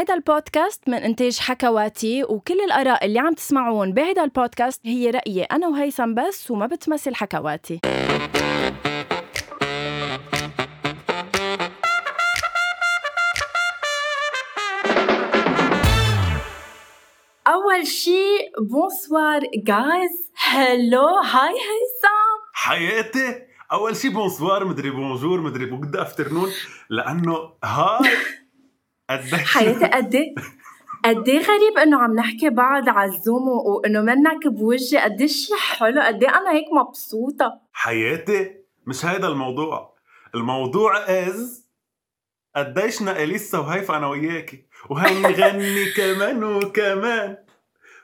هيدا البودكاست من إنتاج حكواتي وكل الآراء اللي عم تسمعون بهيدا البودكاست هي رأيي أنا وهيثم بس وما بتمثل حكواتي. أول شي bonsoir guys hello hi هيثم حياتي. أول شي bonsoir مدري bonjour مدري good afternoon لأنه هاي حياتي قد إيه؟ قد إيه غريب إنه عم نحكي بعض على الزوم وإنه منك بوجهي قد إيه حلو قد إيه أنا هيك مبسوطة. حياتي؟ مش هيدا الموضوع. الموضوع is قديشنا اليسا وهيفا أنا وياكي. وهنغني كمان وكمان.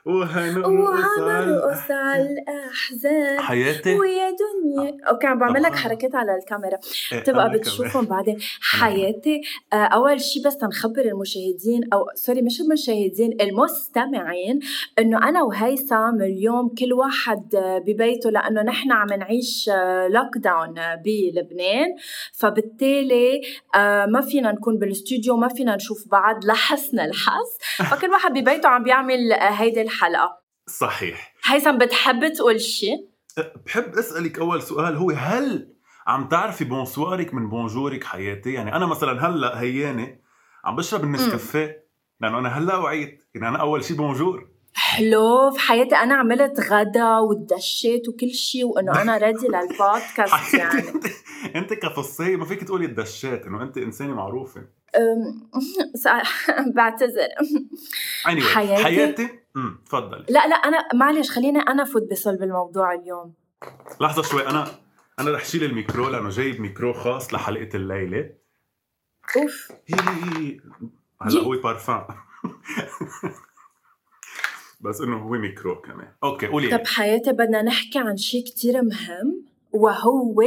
وهنرقص على الأحزان حياتي؟ ويا دنيا. okay عم بعمل لك حركات على الكاميرا. إيه، تبقى بتشوفهم بعدين. حياتي آه، أول شيء بس تنخبر المشاهدين أو sorry مش المشاهدين المستمعين إنه أنا وهيثم اليوم كل واحد ببيته لأنه نحن عم نعيش lockdown بلبنان. فبالتالي آه، ما فينا نكون بالاستوديو ما فينا نشوف بعض لحسن الحظ. فكل واحد ببيته عم بيعمل هيدي الحلقة. صحيح. هيثم بتحب تقول شيء؟ بحب أسألك أول سؤال هو هل عم تعرفي fr: bonsoir ك من bonjour ك حياتي؟ يعني أنا مثلا هلأ هيانة عم بشرب النسكافيه لأنه أنا هلأ وعيت يعني أنا أول شيء bonjour. حلو في حياتي أنا عملت غدا ودشيت وكل شيء وأنه أنا ready للبودكاست يعني. أنت كفصيه ما فيك تقولي دشيت إنه أنت إنسانة معروفة. بعتذر. Anyway. حياتي حياتي امم تفضلي. لا لا أنا معلش خليني أنا فوت بصلب الموضوع اليوم. لحظة شوي أنا أنا رح شيل الميكرو لأنه جايب ميكرو خاص لحلقة الليلة. أوف. هي هلا هو بارفان بس إنه هو ميكرو كمان. okay قولي طب حياتي بدنا نحكي عن شيء كتير مهم وهو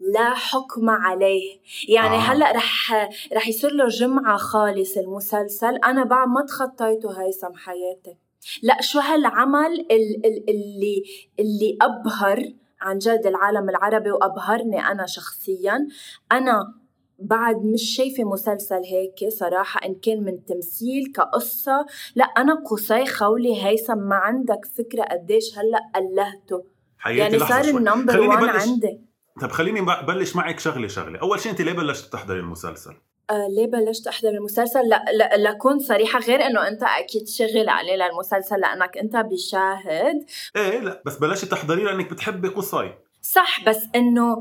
لا حكم عليه. يعني آه. هلا رح رح يصير له جمعة خالص المسلسل. أنا بعد ما تخطيته هيثم حياتي لا شو هالعمل اللي اللي أبهر عن جد العالم العربي وأبهرني أنا شخصيا. أنا بعد مش شايفة مسلسل هيك صراحة إن كان من تمثيل كقصة. لا أنا قصي خولي هيثم ما عندك فكرة قديش هلأ ألهته يعني صار النمبر وان عندي. طب خليني بلش معك شغلة شغلة. أول شيء أنت ليه بلشت تحضري المسلسل؟ آه ليه بلشت أحضر المسلسل؟ لا, لا لكون صريحة غير إنه أنت أكيد شغل عليه للمسلسل لأنك أنت بشاهد. إيه لا بس بلشت تحضريه لأنك بتحبي قصي صح بس إنه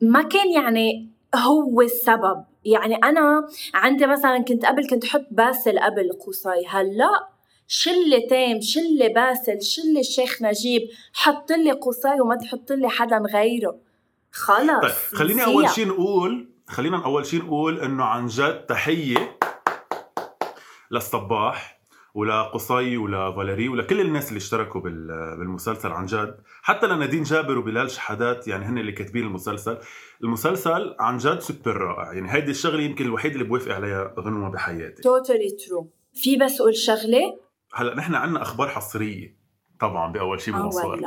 ما كان يعني هو السبب. يعني أنا عندي مثلا كنت قبل كنت حط باسل قبل قصي هلأ شلة تام شلة باسل شلة الشيخ نجيب حط لي قصي وما تحط لي حدا غيره. خلص طيب خليني أول شيء نقول خلينا أول شيء نقول إنه عن جد تحية للصباح ولقصي ولفاليري ولكل الناس اللي اشتركوا بالمسلسل عن جد. حتى لنادين جابر وبلال شحادات يعني هن اللي كاتبين المسلسل. المسلسل عن جد سوبر رائع يعني هيدي الشغلة يمكن الوحيده اللي بوافق عليها غنوة بحياتي. totally true في بس أقول شغلة؟ هلأ نحن عندنا أخبار حصرية طبعا بأول شيء بمصر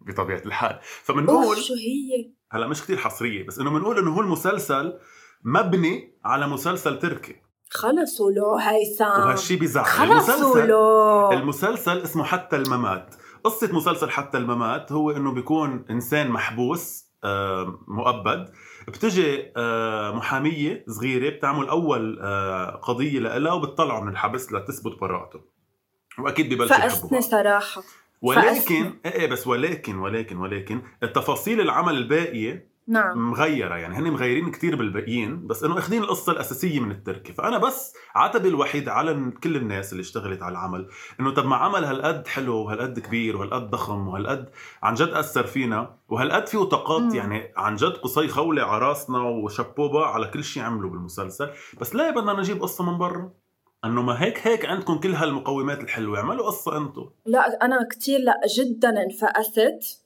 بطبيعة الحال. فبنقول شو هي؟ هلا مش كتير حصرية بس إنه بنقول إنه هو المسلسل مبني على مسلسل تركي. خلصوا له هيثم وهالشي بيزعل خلصوا له. المسلسل اسمه حتى الممات. قصة مسلسل حتى الممات هو إنه بيكون إنسان محبوس آه، مؤبد. بتجي آه، محامية صغيرة بتعمل أول آه، قضية لها وبتطلعه من الحبس لتثبت براءته. وأكيد ببلش فأسني صراحة. ولكن إيه بس ولكن ولكن ولكن التفاصيل العمل الباقية نعم. مغيرة. يعني هن مغيرين كتير بالباقيين بس إنه إخذين القصة الأساسية من التركي. فأنا بس عتبي الوحيد على كل الناس اللي اشتغلت على العمل إنه طب ما عمل هالقد حلو وهالقد كبير وهالقد ضخم وهالقد عن جد أثر فينا وهالقد فيه طاقات يعني عن جد قصي خولة على راسنا وشبوبة على كل شيء عملوا بالمسلسل. بس لا بدنا نجيب قصة من برا. انه ما هيك هيك عندكم كل هالمقومات الحلوة اعملوا قصة أنتم لا أنا كثير لا جدا انفقست.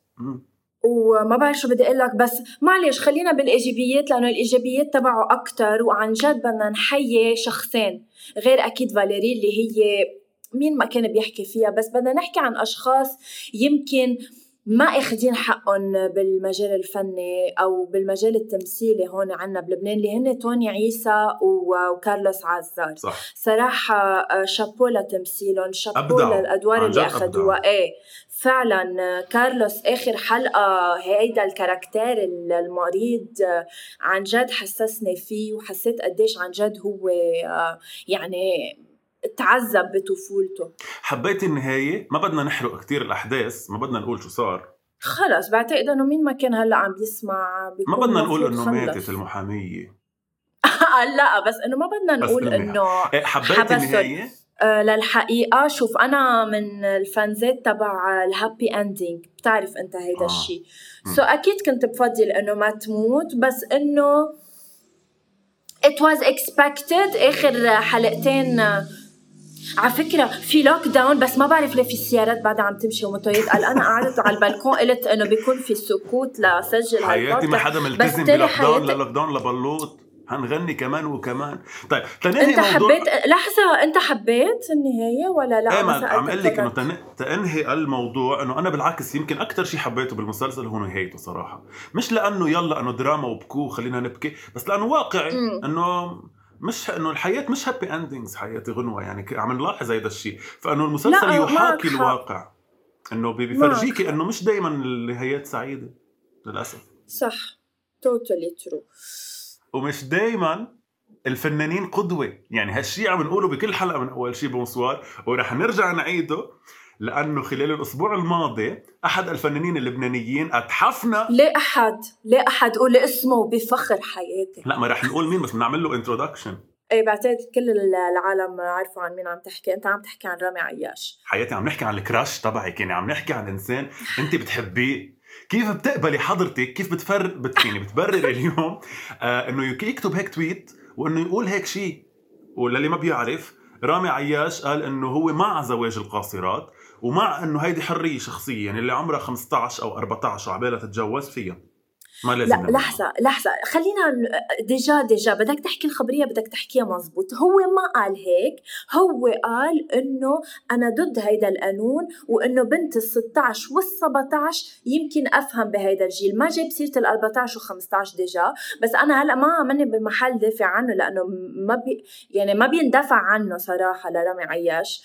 وما بعرف شو بدي أقول لك بس معلش خلينا بالإيجابيات لأنه الإيجابيات تبعه أكثر وعن جد بدنا نحيي شخصين. غير أكيد فاليري اللي هي مين ما كان بيحكي فيها بس بدنا نحكي عن أشخاص يمكن ما أخذين حقهم بالمجال الفني أو بالمجال التمثيلي هون عنا بلبنان اللي هن توني عيسى وكارلوس عزار صح. صراحة آه، شابو لتمثيلهم شابو للأدوار اللي أخذوها. إيه فعلا آه، كارلوس آخر حلقة هيدا الكاركتير المريض آه، عن جد حسسني فيه وحسيت قديش عن جد هو يعني تعذب بطفولته. حبيت النهاية؟ ما بدنا نحرق كتير الأحداث ما بدنا نقول شو صار. خلص بعتقد إنه مين ما كان هلأ عم بيسمع ما بدنا نقول إنه ماتت المحامية. لا بس إنه ما بدنا نقول إنه إيه، حبيت النهاية؟ آه للحقيقة شوف أنا من ال fans ات تبع ال happy ending بتعرف أنت هيدا آه. الشيء so so أكيد كنت بفضل إنه ما تموت بس إنه it was expected. آخر حلقتين على فكرة في lockdown بس ما بعرف ليه في السيارات بعدها عم تمشي وموتوريات قال أنا قعدت على البلكون قلت إنه بيكون في سكوت لسجل حياتي ما حدا ملتزم ب lockdown لل lockdown لبلوط هنغني كمان وكمان. طيب تنهي أنت موضوع... حبيت لحظة أنت حبيت النهاية ولا لا؟ إيه ما عم أقول لك إنه تن... تنهي الموضوع إنه أنا بالعكس يمكن أكثر شيء حبيته بالمسلسل هو نهايته صراحة. مش لأنه يلا إنه دراما وبكي وخلينا نبكي بس لأنه واقعي إنه مش إنه الحياة مش happy endings حياتي غنوة يعني عم نلاحظ هيدا الشيء. فإنه المسلسل يحاكي الواقع. إنه بيفرجيكي إنه مش دائما النهايات سعيدة للأسف. صح. totally true ومش دائما الفنانين قدوة. يعني هالشيء عم نقوله بكل حلقة من أول شيء bonsoir ورح نرجع نعيده. لأنه خلال الأسبوع الماضي أحد الفنانين اللبنانيين أتحفنا. ليه أحد ليه أحد قول اسمه بفخر حياتي. لا ما رح نقول مين بس بنعمل له introduction إيه بعتقد كل العالم عارفوا عن مين عم تحكي. أنت عم تحكي عن رامي عياش. حياتي عم نحكي عن ال crush تبعك يعني عم نحكي عن إنسان انت بتحبيه. كيف بتقبلي حضرتك؟ كيف بتفر بت... يعني بتبرر اليوم. آه إنه يكتب هيك tweet وإنه يقول هيك شيء وللي ما بيعرف رامي عياش قال إنه هو مع زواج القاصرات. ومع إنه هيدي حرية شخصية يعني اللي عمرها 15 أو 14 وعبالها تتجوز فيها. ما لازم لا لحظة لحظة. خلينا déjà déjà بدك تحكي الخبرية بدك تحكيها مزبوط. هو ما قال هيك هو قال إنه أنا ضد هيدا القانون وإنه بنت ال 16 وال 17 يمكن أفهم بهيدا الجيل. ما جاب سيرة ال 14 و 15 déjà بس أنا هلأ ما ماني بمحل دافع عنه لأنه ما بي يعني ما بيندفع عنه صراحة لرامي عياش.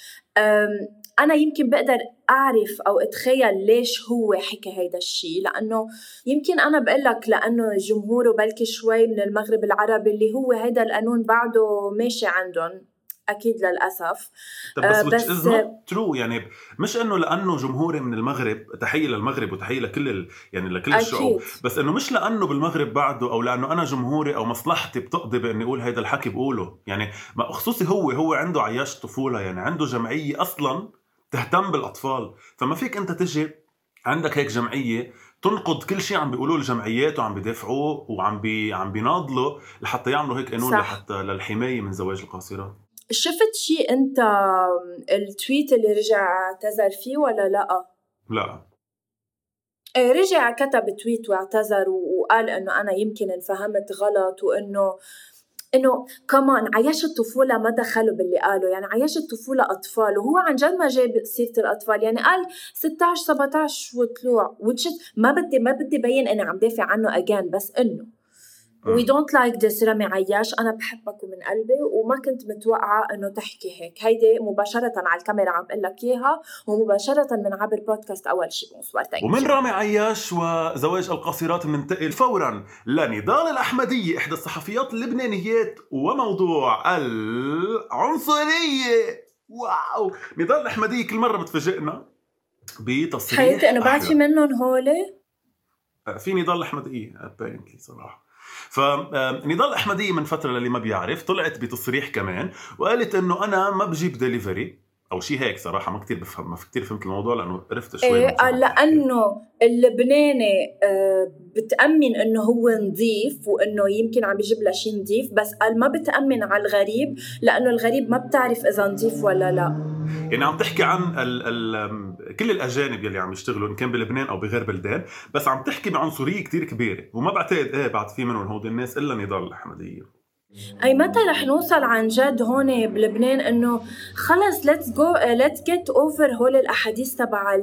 أنا يمكن بقدر أعرف أو أتخيل ليش هو حكى هيدا الشيء لأنه يمكن أنا بقول لك لأنه جمهوره بلكي شوي من المغرب العربي اللي هو هيدا القانون بعده ماشي عندهم أكيد للأسف طب بس, آه بس is true يعني مش إنه لأنه جمهوري من المغرب تحية للمغرب وتحية لكل ال... يعني لكل أكيد. الشعوب بس إنه مش لأنه بالمغرب بعده أو لأنه أنا جمهوري أو مصلحتي بتقضي بإني أقول هيدا الحكي بقوله يعني ما خصوصي هو هو عنده عياش طفولة يعني عنده جمعية أصلا تهتم بالأطفال. فما فيك أنت تجي عندك هيك جمعية تنقض كل شيء عم بيقولوه الجمعيات وعم بيدافعوه وعم بي عم بيناضلوا لحتى يعملوا هيك قانون لحتى للحماية من زواج القاصرات. شفت شيء أنت التويت اللي رجع اعتذر فيه ولا لا؟ لا. إيه، رجع كتب تويت واعتذر وقال إنه أنا يمكن انفهمت غلط وإنه إنه كمان عياش الطفولة ما دخلوا باللي قالوا. يعني عياش الطفولة أطفال. وهو عن جد ما جاب سيرة الأطفال. يعني قال 16 17 وطلوع. ما بدي ما بدي بين إني عم دافع عنه اجان بس إنه we don't like this رامي عياش. أنا بحبك من قلبي وما كنت متوقعة إنه تحكي هيك. هيدي مباشرة على الكاميرا عم أقول لك إياها ومباشرة من عبر بودكاست أول شيء bonsoir ومن رامي عياش وزواج القاصرات بننتقل فورا لنضال الاحمديه إحدى الصحفيات اللبنانيات وموضوع العنصرية. wow! نضال الاحمديه كل مرة بتفاجئنا بتصريح حياتي أنا بعرف منهم هولي في نضال الاحمديه apparently صراحة. فنضال احمديه من فترة للي ما بيعرف طلعت بتصريح كمان وقالت إنه أنا ما بجيب دليفري أو شيء هيك صراحة ما كثير بفهم ما كثير فهمت الموضوع لأنه عرفت شوي إيه قال لأنه اللبناني آه، بتأمن إنه هو نظيف وإنه يمكن عم بيجيب لها شيء نظيف بس قال ما بتأمن على الغريب لأنه الغريب ما بتعرف إذا نظيف ولا لا. يعني عم تحكي عن ال ال كل الأجانب يلي عم يشتغلوا إن كان بلبنان أو بغير بلدان بس عم تحكي بعنصرية كتير كبيرة وما بعتقد إيه بعد في منهم هود الناس إلا نضال الأحمدية. أي متى رح نوصل عن جد هون بلبنان إنه خلص let's go let's get over هول الأحاديث تبع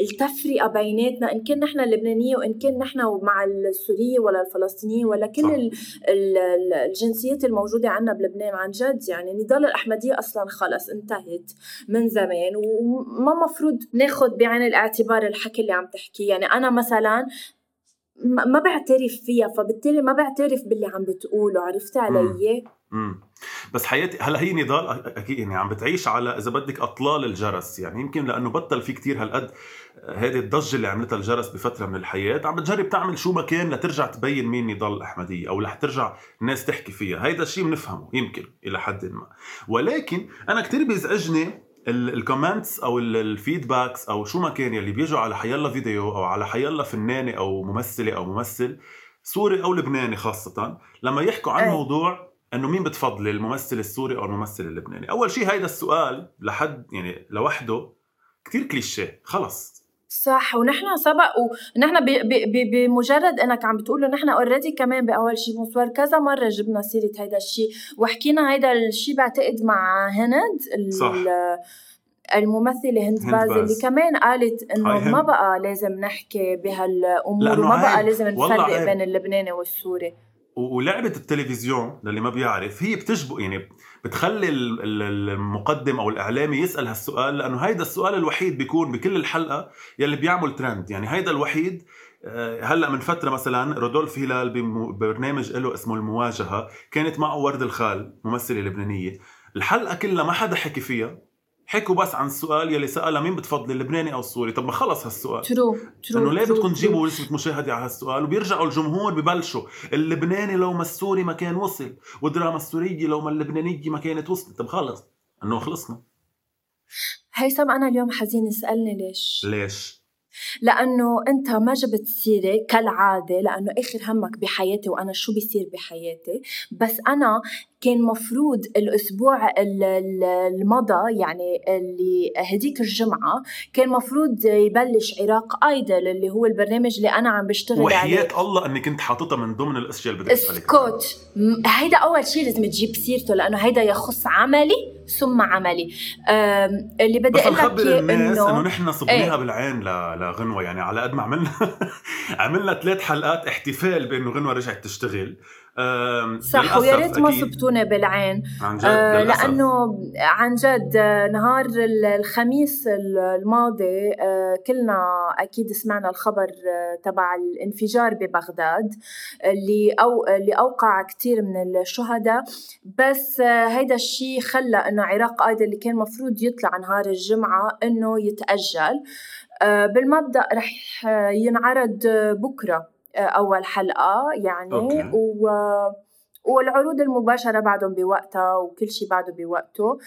التفرقة بيناتنا إن كان نحن اللبنانيه وإن كان نحن مع السورية ولا الفلسطينية ولا كل ال ال الجنسيات الموجودة عندنا بلبنان عن جد. يعني نضال الأحمدية أصلا خلص انتهت من زمان وما مفروض ناخذ بعين الاعتبار الحكي اللي عم تحكيه. يعني أنا مثلا ما بعترف فيها فبالتالي ما بعترف باللي عم بتقوله عرفت علي؟ امم بس حياتي هلا هي نضال أكيد يعني عم بتعيش على إذا بدك أطلال الجرس. يعني يمكن لأنه بطل في كتير هالقد هذه الضجة اللي عملتها الجرس بفترة من الحياة. عم بتجرب تعمل شو ما كان لترجع تبين مين نضال الاحمديه أو رح ترجع الناس تحكي فيها. هيدا الشيء بنفهمه يمكن إلى حد ما. ولكن أنا كتير بيزعجني ال comments أو ال feedbacks أو شو ما كان يلي بيجوا على حيلا فيديو أو على حيلا فنانة أو ممثلة أو ممثل سوري أو لبناني خاصة لما يحكوا عن أي. موضوع إنه مين بتفضلي الممثل السوري أو الممثل اللبناني أول شيء هيدا السؤال لحد يعني لوحده كتير كليشيه خلص صح ونحن سبق ونحن بمجرد إنك عم بتقول نحن already كمان بأول شيء مصور كذا مرة جبنا سيرة هيدا الشيء وحكينا هيدا الشيء بعتقد مع هند صح. الممثلة هند باز اللي كمان قالت إنه ما بقى لازم نحكي بهالأمور وما بقى لازم نفرق بين اللبناني والسوري. ولعبة التلفزيون للي ما بيعرف هي بتجبق يعني بتخلي المقدم أو الإعلامي يسأل هالسؤال لأنه هيدا السؤال الوحيد بيكون بكل الحلقة يلي بيعمل ترند يعني هيدا الوحيد آه، هلأ من فترة مثلا رودولف هلال ببرنامج له اسمه المواجهة كانت معه ورد الخال ممثلة لبنانية. الحلقة كلها ما حدا حكي فيها. حكوا بس عن السؤال يلي سألها مين بتفضلي اللبناني أو السوري؟ طب ما خلص هالسؤال. true true إنه ليه بدكم تجيبوا نسبه مشاهدة على هالسؤال؟ وبيرجعوا الجمهور ببلشوا. اللبناني لو ما السوري ما كان وصل والدراما السورية لو ما اللبنانية ما كانت وصلت. طب خلص إنه خلصنا. هيثم أنا اليوم حزين اسالني ليش؟ ليش؟ لأنه أنت ما جبت سيرة كالعادة لأنه آخر همك بحياتي وأنا شو بيصير بحياتي. بس أنا كان مفروض الأسبوع المضى يعني اللي هديك الجمعة كان مفروض يبلش عراق آيدل اللي هو البرنامج اللي أنا عم بشتغل وحياة عليه. وحياة الله اني كنت حاططها من ضمن الاشياء اللي بدي اسالك اسكت هيدا أول شيء لازم تجيب سيرته لأنه هيدا يخص عملي ثم عملي. اللي بدي أقول لك الناس إنه نحن صبناها إيه؟ بالعين لغنوه يعني على قد ما عملنا عملنا ثلاث حلقات احتفال بإنه غنوة رجعت تشتغل. صح ويا ريت ما صبتونا بالعين. عن جد آه لأنه عن جد نهار الخميس الماضي آه كلنا أكيد سمعنا الخبر آه تبع الانفجار ببغداد اللي أو اللي أوقع كثير من الشهداء. بس آه هيدا الشيء خلى إنه عراق أيضا اللي كان مفروض يطلع نهار الجمعة إنه يتأجل. بالمبدأ رح ينعرض بكرة. أول حلقة يعني أوكي. و والعروض المباشرة بعدهم بوقتها وكل شيء بعده بوقته.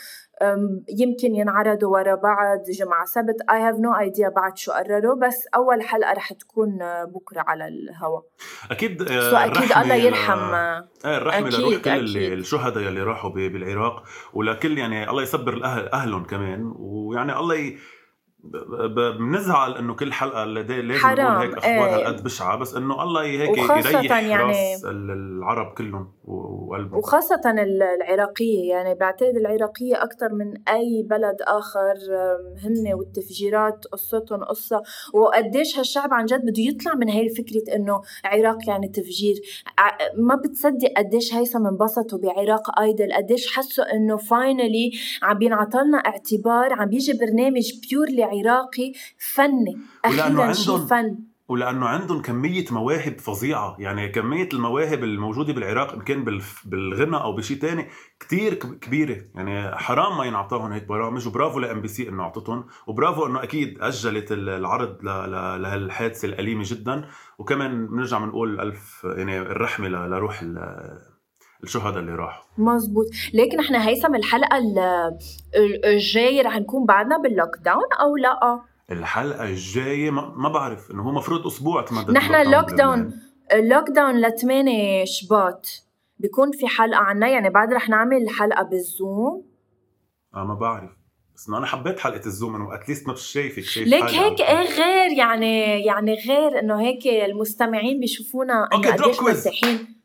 يمكن ينعرضوا ورا بعض جمعة سبت. I have no idea بعد شو قرروا بس أول حلقة رح تكون بكرة على الهواء أكيد سو أكيد الله يرحم آه الرحمة أكيد لروح كل أكيد. الشهداء يلي راحوا بالعراق. ولكل يعني الله يصبر الأهل أهلهم كمان. ويعني الله ي... بنزعل إنه كل حلقة لازم نقول هيك أخبار إيه. هالقد بشعة بس إنه الله هيك يريح يعني راس العرب كلهم وقلبهم. وخاصة العراقية يعني بعتقد العراقية أكثر من أي بلد آخر هن والتفجيرات قصتهم قصة. وقديش هالشعب عن جد بده يطلع من هاي الفكرة إنه عراق يعني تفجير. ما بتصدق قديش هيثم انبسطوا بعراق Idol قديش حسوا إنه finally عم بينعطلنا اعتبار عم بيجي برنامج purely عراقي فني أخيرا شيء فن. ولأنه عندهم كمية مواهب فظيعة. يعني كمية المواهب الموجوده بالعراق إن كان بالغناء أو بشيء تاني كتير كبيرة. يعني حرام ما ينعطاهم هيك برامج و bravo ل MBC إنه اعطتهم وبرافو إنه أكيد أجلت العرض لهالحادثة الأليمة جدا. وكمان بنرجع بنقول الف يعني الرحمة لروح الشهداء اللي راحوا مزبوط لكن نحن هيثم الحلقة الجاية رح نكون بعدنا بال lockdown أو لا؟ الحلقة الجاية ما بعرف إنه هو مفروض أسبوع تمدد نحن اللوك داون اللوك داون ل 8 شباط. بيكون في حلقة عنا يعني بعد رح نعمل حلقة بال Zoom آه ما بعرف. بس أنا حبيت حلقة ال Zoom إنه at least ما شايفك شايف ليك هيك إيه غير يعني يعني غير إنه هيك المستمعين بيشوفونا إنه قديش مرتاحين.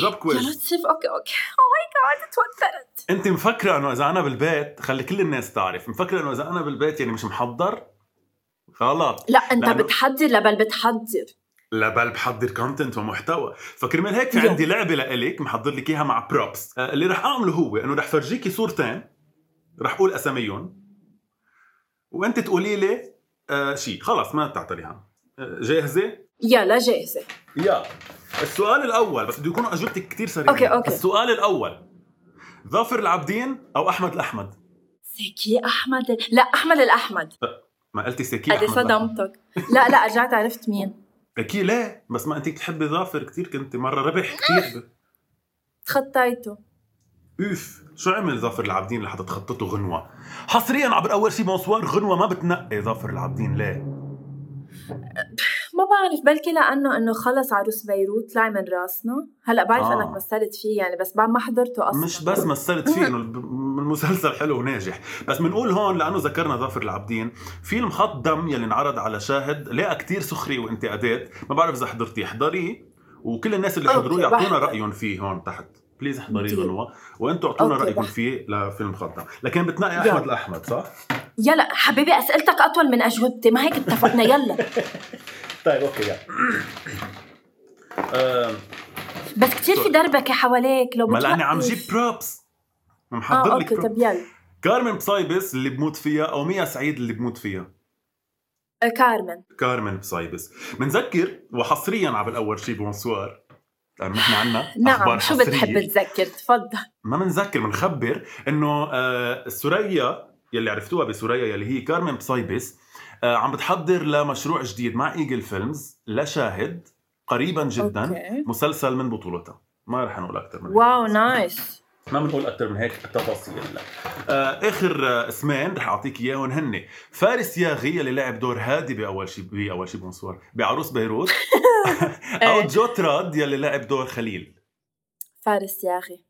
drop quiz لطيف. okay okay. Oh my God توترت أنت مفكرة إنه إذا أنا بالبيت خلي كل الناس تعرف مفكرة إنه إذا أنا بالبيت يعني مش محضر؟ غلط. لا أنت لأنه- بتحضر لا بل بتحضر. لا بل بحضر content ومحتوى. فكرمال هيك for you. عندي لعبة لإلك محضر لك إياها مع props اللي رح أعمله هو إنه رح فرجيكي صورتين رح أقول أساميهم. وأنت تقولي لي آه شيء خلص ما بتعطليها آه جاهزة؟ يلا جاهزة. يا. السؤال الأول بس بده يكونوا أجوبتك كثير سريعة. أوكي، أوكي. السؤال الأول. ظافر العابدين أو أحمد الأحمد؟ سكي أحمد؟ لا أحمد الأحمد. ما قلتي سكي قد أحمد. صدمتك. لا لا رجعت عرفت مين. اكي ليه؟ بس ما انت بتحبي ظافر كثير كنت مرة ربح كثير تخطيته. أوف شو عمل ظافر العابدين لحتى تخطيته غنوة؟ حصريا عبر أول شي bonsoir غنوة ما بتنقي ظافر العابدين ليه؟ ما بعرف بلكي لأنه إنه خلص عروس بيروت طلع من راسنا. هلأ بعرف آه. انك مثلت فيه يعني بس بعد ما حضرته أصلا. مش بس مثلت فيه إنه المسلسل حلو وناجح. بس بنقول هون لأنه ذكرنا ظافر العابدين. فيلم خط دم يلي انعرض على شاهد لقى كتير سخرية وانتقادات. ما بعرف إذا حضرتيه. احضريه وكل الناس اللي حضروه يعطونا. رأيهم فيه هون تحت. please احضريه كتير. غنوه وأنتم اعطونا رأيكم. فيه لفيلم خط دم لكن بتنقي. أحمد الاحمد صح؟ يلا حبيبي أسئلتك أطول من أجوبتي. ما هيك اتفقنا. يلا. طيب okay يلا. آه، بس كثير في دربكة حواليك. لو ما لاني عم. جيب props آه محضر لك okay. طب يلا. كارمن بصايبس اللي بموت فيها أو ميا سعيد اللي بموت فيها. آه، كارمن. كارمن بصايبس. بنذكر وحصريا على اول شيء bonsoir لأنه نحن عنا نعم شو بتحب تذكر تفضل. ما بنذكر بنخبر إنه آه سوريا يلي عرفتوها بسوريا يلي هي كارمن آه عم بتحضر لمشروع جديد مع Eagle Films لشاهد قريبا جدا okay. مسلسل من بطولتها. ما رح نقول أكثر من. wow nice. ما بنقول أكثر من هيك تفاصيل لا. آه آخر آه اسمين رح أعطيك إياهم هن فارس ياغي اللي لعب دور هادي بأول شيء بأول شيء bonsoir بعروس بيروت. أو إيه. جو تراد يلي لعب دور خليل. فارس ياغي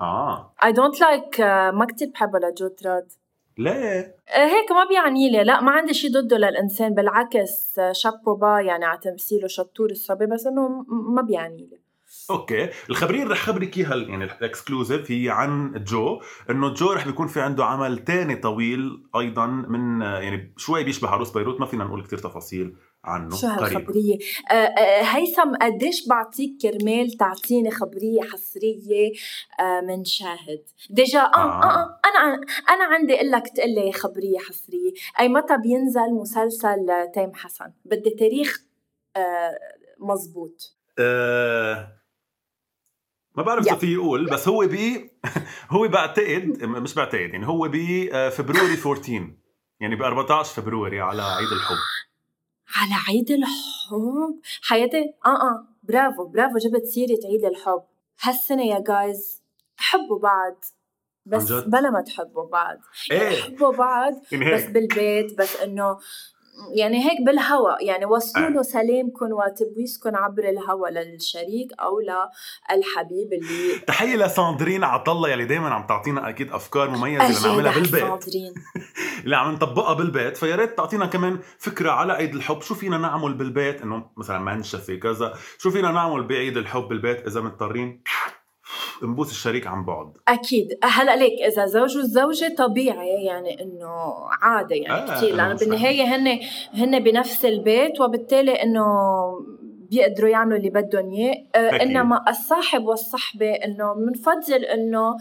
آه. I don't like آه، ما كتير بحبه لجو تراد ليه؟ آه، هيك ما بيعني لي. لا ما عندي شيء ضده للإنسان بالعكس آه، chapeau bas يعني على تمثيله شطور الصبي بس إنه م- ما بيعني لي. okay. الخبرين رح خبرك إياها يعني ال exclusive هي عن جو. إنه جو رح بيكون في عنده عمل تاني طويل أيضا من يعني شوي بيشبه عروس بيروت ما فينا نقول كتير تفاصيل عنه. شو قريباً. هالخبرية آه، آه، هيثم قديش بعطيك كرمال تعطيني خبرية حصرية آه، من شاهد؟ déjà آه, آه. آه. آه أنا أنا عندي إقول لك تقول لي خبرية حصرية. أي متى بينزل مسلسل تيم حسن؟ بدي تاريخ آه، مزبوط. آه ما بعرف إذا يلا. في يقول بس هو ب هو بعتقد مش بعتقد يعني هو بفبروري 14 يعني ب 14 فبروري على عيد الحب. على عيد الحب؟ حياتي؟ آه آه. برافو برافو جبت سيرة عيد الحب. هالسنة يا جايز حبوا بعض. بس؟ بلا ما تحبوا بعض. إيه. حبوا بعض يعني بس بالبيت بس إنه يعني هيك بالهوا يعني وصلوا آه. له سلامكم وتبويسكم عبر الهوا للشريك أو للحبيب اللي تحية لساندرين عطله يلي دائما عم تعطينا أكيد أفكار مميزة اللي أجدع نعملها بالبيت. الصادرين اللي عم نطبقها بالبيت فيا ريت تعطينا كمان فكرة على عيد الحب. شو فينا نعمل بالبيت؟ إنه مثلا منشفه كذا. شو فينا نعمل بعيد الحب بالبيت إذا مضطرين؟ نبوس الشريك عن بعد. أكيد. هلأ ليك إذا زوج والزوجة طبيعي يعني إنه عادة يعني آه، آه كثير لأنه بالنهاية هن هن بنفس البيت وبالتالي إنه بيقدروا يعملوا اللي بدهم إياه. آه،. إنما الصاحب والصحبة إنه بنفضل إنه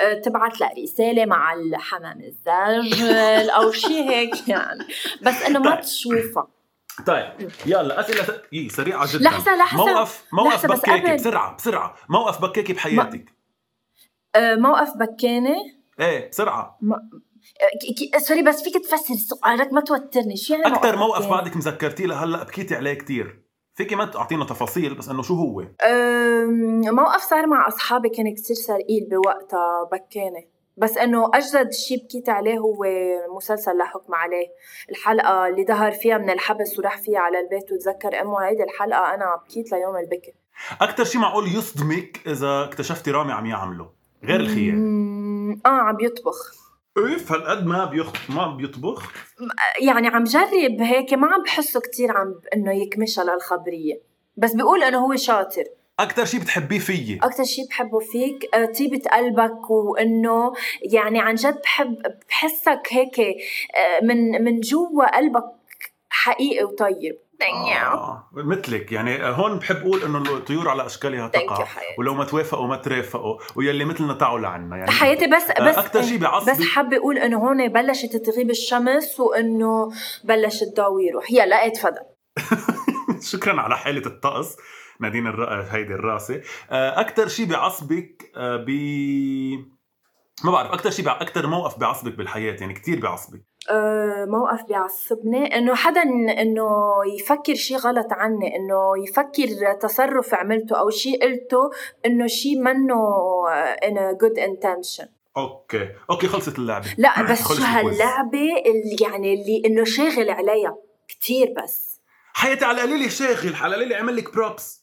آه، تبعت لها رسالة مع الحمام الزاجل أو شيء هيك يعني. بس إنه ما طيب. تشوفها. طيب يلا أسئلة س... إيه سريعة جدا. لحظة، لحظة. موقف موقف لحظة، بكاكي. بسرعة بسرعة. موقف بكاكي بحياتك. آه، موقف بكانه إيه بسرعة. آه، ك- ك- سوري بس فيك تفسر سؤالك ما توترني. شو يعني أكثر موقف؟ بعدك مذكرتيه؟ لهلا بكيتي عليه كثير فيكي ما تعطينا تفاصيل بس إنه شو هو؟ موقف صار مع أصحابي كان كتير ثقيل بوقتها بكانة بس إنه أجدد شيء بكيت عليه هو مسلسل لا حكم عليه. الحلقة اللي ظهر فيها من الحبس وراح فيها على البيت وتذكر أمه هيدي الحلقة أنا بكيت ليوم البكي أكثر شيء معقول يصدمك إذا اكتشفتي رامي عم يعمله؟ غير الخيال مم، آه عم يطبخ. اف هالقد ما بيخ ما بيطبخ. يعني عم جرب هيك ما عم بحسه كتير عم إنه يكمشها للخبرية. بس بيقول إنه هو شاطر. أكثر شيء بتحبيه فيي؟ أكثر شيء بحبه فيك آه، طيبة قلبك وإنه يعني عن جد بحب بحسك هيك آه، من من جوا قلبك حقيقي وطيب. آه. مثلك. يعني هون بحب أقول إنه الطيور على أشكالها تقع. ولو ما توافقوا ما ترافقوا. ويلي مثلنا تعوا لعنا يعني. حياتي بس بس أكثر شيء بعصبي بس حابة أقول إنه هون بلشت تغيب الشمس وإنه بلش الضوء يروح. يلا إيه تفضل. شكرا على حالة الطقس. نادين الر... هيدي الرأسة. أكثر شيء بعصبك ب ما بعرف أكثر شيء أكثر موقف بعصبك بالحياة يعني كثير بعصبك. أه موقف بيعصبني إنه حدا إنه يفكر شيء غلط عني إنه يفكر تصرف عملته أو شيء قلته إنه شيء منه in a good intention. okay. okay خلصت اللعبة. لا بس شو هاللعبة اللي يعني اللي إنه شاغل عليها كثير بس. حياتي على قليلة شاغل على قليلة عمل لك props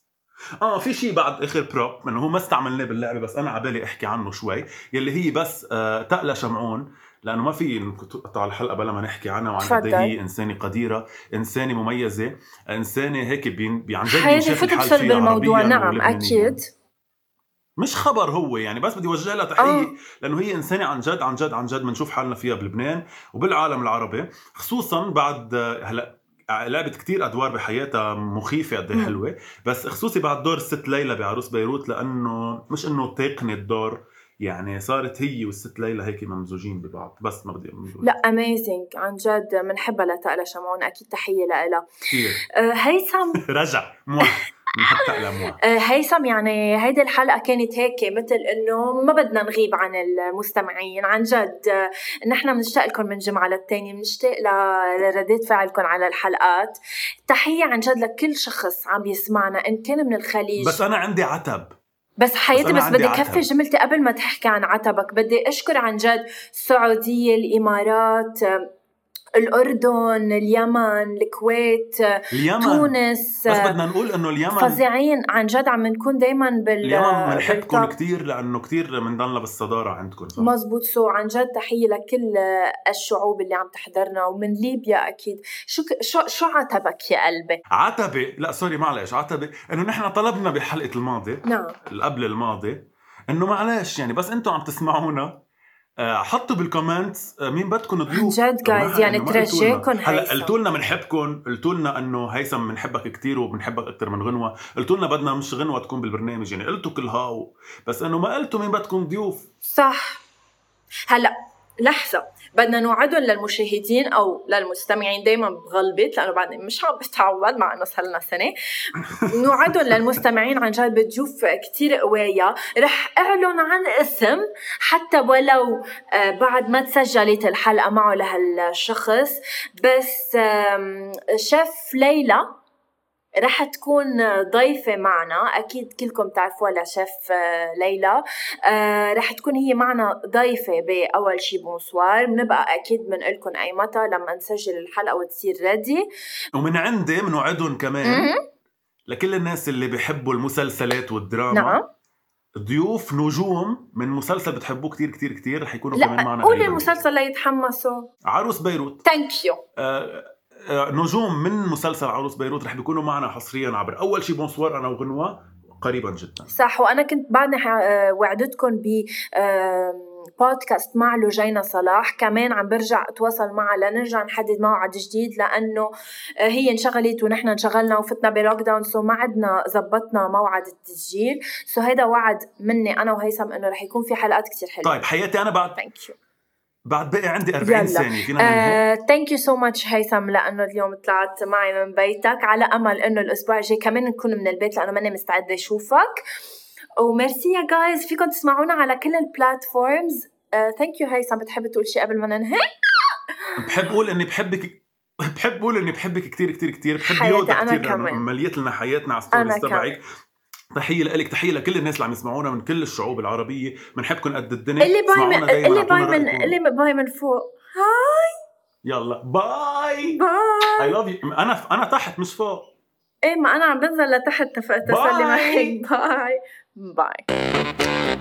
آه في شيء بعد آخر prop إنه هو ما استعملناه باللعبة بس أنا على بالي أحكي عنه شوي يلي هي بس آه تقلا شمعون لأنه ما في نقطع الحلقة بلا ما نحكي عنها وعن قد إيه هي إنسانة قديرة إنسانة مميزة إنسانة هيك عن جد بينشاف الحال فيها بالموضوع نعم أكيد. مش خبر هو يعني بس بدي اوجه لها تحية أوه. لأنه هي إنسانة عن جد عن جد عن جد بنشوف حالنا فيها بلبنان وبالعالم العربي خصوصا بعد هلأ لعبت كتير أدوار بحياتها مخيفة قد إيه حلوة. بس خصوصي بعد دور الست ليلى بعروس بيروت لأنه مش إنه تقني الدور يعني صارت هي والست ليلى هيك ممزوجين ببعض. بس ما بدي أمزوج. لا اميزنج عن جد بنحبها لتقلى شمعون. أكيد تحية لها كثير. أه هيثم. رجع. مو أه هيثم يعني هيدي الحلقة كانت هيك مثل إنه ما بدنا نغيب عن المستمعين عن جد. نحن بنشتاق لكم من جمعة للتانية بنشتاق لردات فعلكم على الحلقات. تحية عن جد لكل شخص عم يسمعنا إن كان من الخليج. بس أنا عندي عتب. بس حياتي بس, بس بدي كفي جملتي قبل ما تحكي عن عتبك. بدي أشكر عن جد السعودية الإمارات الأردن اليمن الكويت اليمن. تونس بس بدنا نقول إنه اليمن فظيعين. عن جد عم نكون دايما بال اليمن بنحبكم كثير لأنه كثير بنضلنا بالصدارة عندكم مزبوط. so عن جد تحية لكل الشعوب اللي عم تحضرنا ومن ليبيا أكيد. شو شو شو عتبك يا قلبي؟ عتبي لا sorry معلش. عتبي إنه نحن طلبنا بحلقة الماضي نعم. قبل الماضي إنه معلش يعني بس أنتم عم تسمعونا. حطوا بالكومنتس آه، مين بدكم ضيوف عن جد جايز يعني ترجيكم هلا قلتوا لنا بنحبكم قلتوا لنا إنه هيثم بنحبك كثير وبنحبك أكثر من غنوة. قلتوا لنا بدنا مش غنوة تكون بالبرنامج يعني قلتوا كل هاو. بس إنه ما قلتوا مين بدكم ضيوف صح. هلا لحظة. بدنا نوعدهم للمشاهدين أو للمستمعين دايما بغلبت لأنه بعدين مش عم بتعود مع إنه صار لنا سنة. نوعدهم للمستمعين عن جد بتشوف كتير قوايا. رح أعلن عن اسم حتى ولو آه، بعد ما تسجلت الحلقة معه لهالشخص. بس شيف ليلى رح تكون ضيفة معنا. أكيد كلكم تعرفوها لشيف آه، ليلى. آه، رح تكون هي معنا ضيفة بأول شي بونسوار بنبقى أكيد بنقول لكم أي متى لما نسجل الحلقة وتصير ردي ومن عندي بنوعدهم كمان لكل الناس اللي بيحبوا المسلسلات والدراما. نعم. ضيوف نجوم من مسلسل بتحبوه كتير كتير كتير رح يكونوا كمان معنا قولي المسلسل ليتحمسوا عروس بيروت. thank you آه، نجوم من مسلسل عروس بيروت رح بيكونوا معنا حصريا عبر أول شيء bonsoir أنا وغنوة قريبا جدا. صح وأنا كنت بعدني آه، وعدتكم ب بودكاست مع لجينا صلاح كمان عم برجع أتواصل معها لنرجع نحدد موعد جديد لأنه آه، هي انشغلت ونحن انشغلنا وفتنا ب lockdown so ما عدنا زبطنا موعد التسجيل. so هيدا وعد مني أنا وهيثم إنه رح يكون في حلقات كثير حلوة. طيب حياتي أنا بعد. thank you بعد بقي عندي 40 ثانية فينا thank you so much هيثم لأنه اليوم طلعت معي من بيتك. على أمل إنه الأسبوع الجاي كمان نكون من البيت لأنه ماني مستعدة أشوفك. وميرسي يا guys فيكم تسمعونا على كل ال platforms thank you هيثم بتحب تقول شيء قبل ما ننهي؟ بحب أقول إني بحبك بحب أقول إني بحبك كثير كثير كثير بحب يودا كثير مليت لنا حياتنا على stories تبعك. تحية لك تحية لكل الناس اللي عم يسمعونا من كل الشعوب العربية بنحبكم قد الدنيا. اللي bye من اللي bye من اللي bye من فوق. hi. يلا bye. bye. I love you أنا أنا تحت مش فوق. إيه ما أنا عم بنزل لتحت تسلي معك. bye. bye.